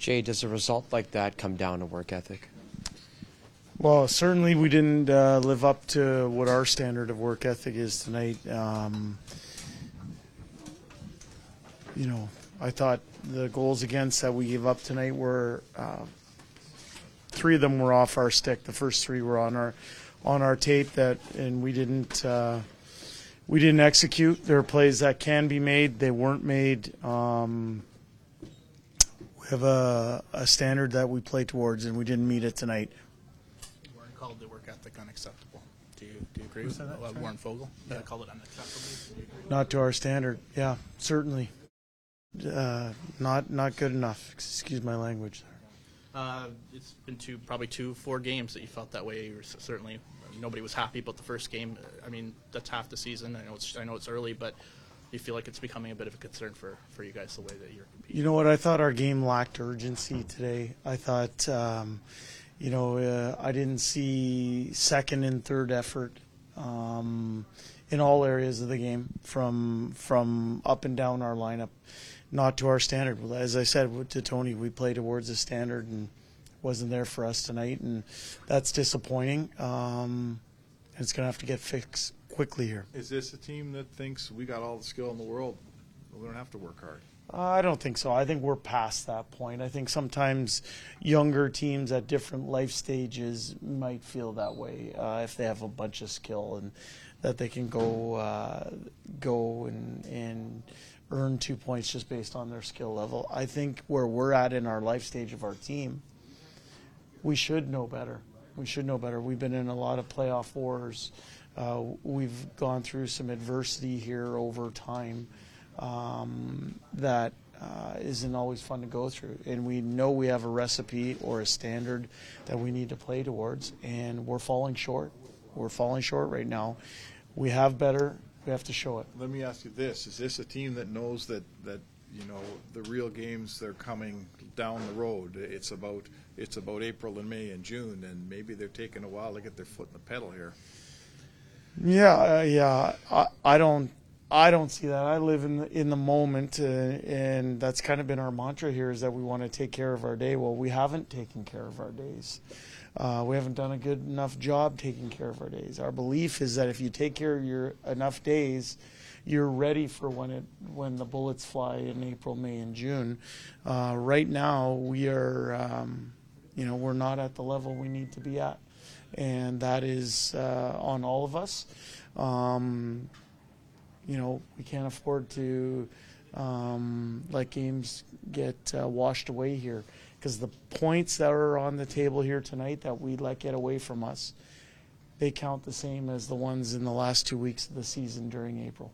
Jay, does a result like that come down to work ethic? Well, certainly we didn't uh, live up to what our standard of work ethic is tonight. Um, you know, I thought the goals against that we gave up tonight were uh, three of them were off our stick. The first three were on our on our tape that, and we didn't uh, we didn't execute. There are plays that can be made; they weren't made. Um, have a, a standard that we play towards, and we didn't meet it tonight. Warren called the work ethic unacceptable. Do you, do you agree with that? Uh, Warren Foegele yeah. called it unacceptable. Do you agree? Not to our standard. Yeah, certainly. Uh, not not good enough. Excuse my language. Uh, it's been two, probably two, four games that you felt that way. You were certainly nobody was happy about the first game. I mean, that's half the season. I know it's I know it's early, but you feel like it's becoming a bit of a concern for, for you guys the way that you're competing. You know what? I thought our game lacked urgency today. I thought, um, you know, uh, I didn't see second and third effort. Um, in all areas of the game, from from up and down our lineup, not to our standard. As I said to Tony, we play towards a standard and wasn't there for us tonight, and that's disappointing. Um, it's going to have to get fixed quickly here. Is this a team that thinks we got all the skill in the world? We don't have to work hard. Uh, I don't think so. I think we're past that point. I think sometimes younger teams at different life stages might feel that way uh, if they have a bunch of skill and that they can go uh, go and and earn two points just based on their skill level. I think where we're at in our life stage of our team, we should know better. We should know better. We've been in a lot of playoff wars. Uh, we've gone through some adversity here over time um, that uh, not always fun to go through. And we know we have a recipe or a standard that we need to play towards, and we're falling short. We're falling short right now. We have better. We have to show it. Let me ask you this: Is this a team that knows that that you know the real games they're coming down the road? It's about it's about April and May and June, and maybe they're taking a while to get their foot in the pedal here. Yeah, uh, yeah. I, I don't I don't see that. I live in the, in the moment, uh, and that's kind of been our mantra here: is that we want to take care of our day. Well, we haven't taken care of our days. Uh, we haven't done a good enough job taking care of our days. Our belief is that if you take care of your enough days, you're ready for when it when the bullets fly in April, May, and June. Uh, right now, we are, um, you know, we're not at the level we need to be at, and that is uh, on all of us. Um, you know, we can't afford to um, let games get uh, washed away here because the points that are on the table here tonight that we let get away from us, they count the same as the ones in the last two weeks of the season during April.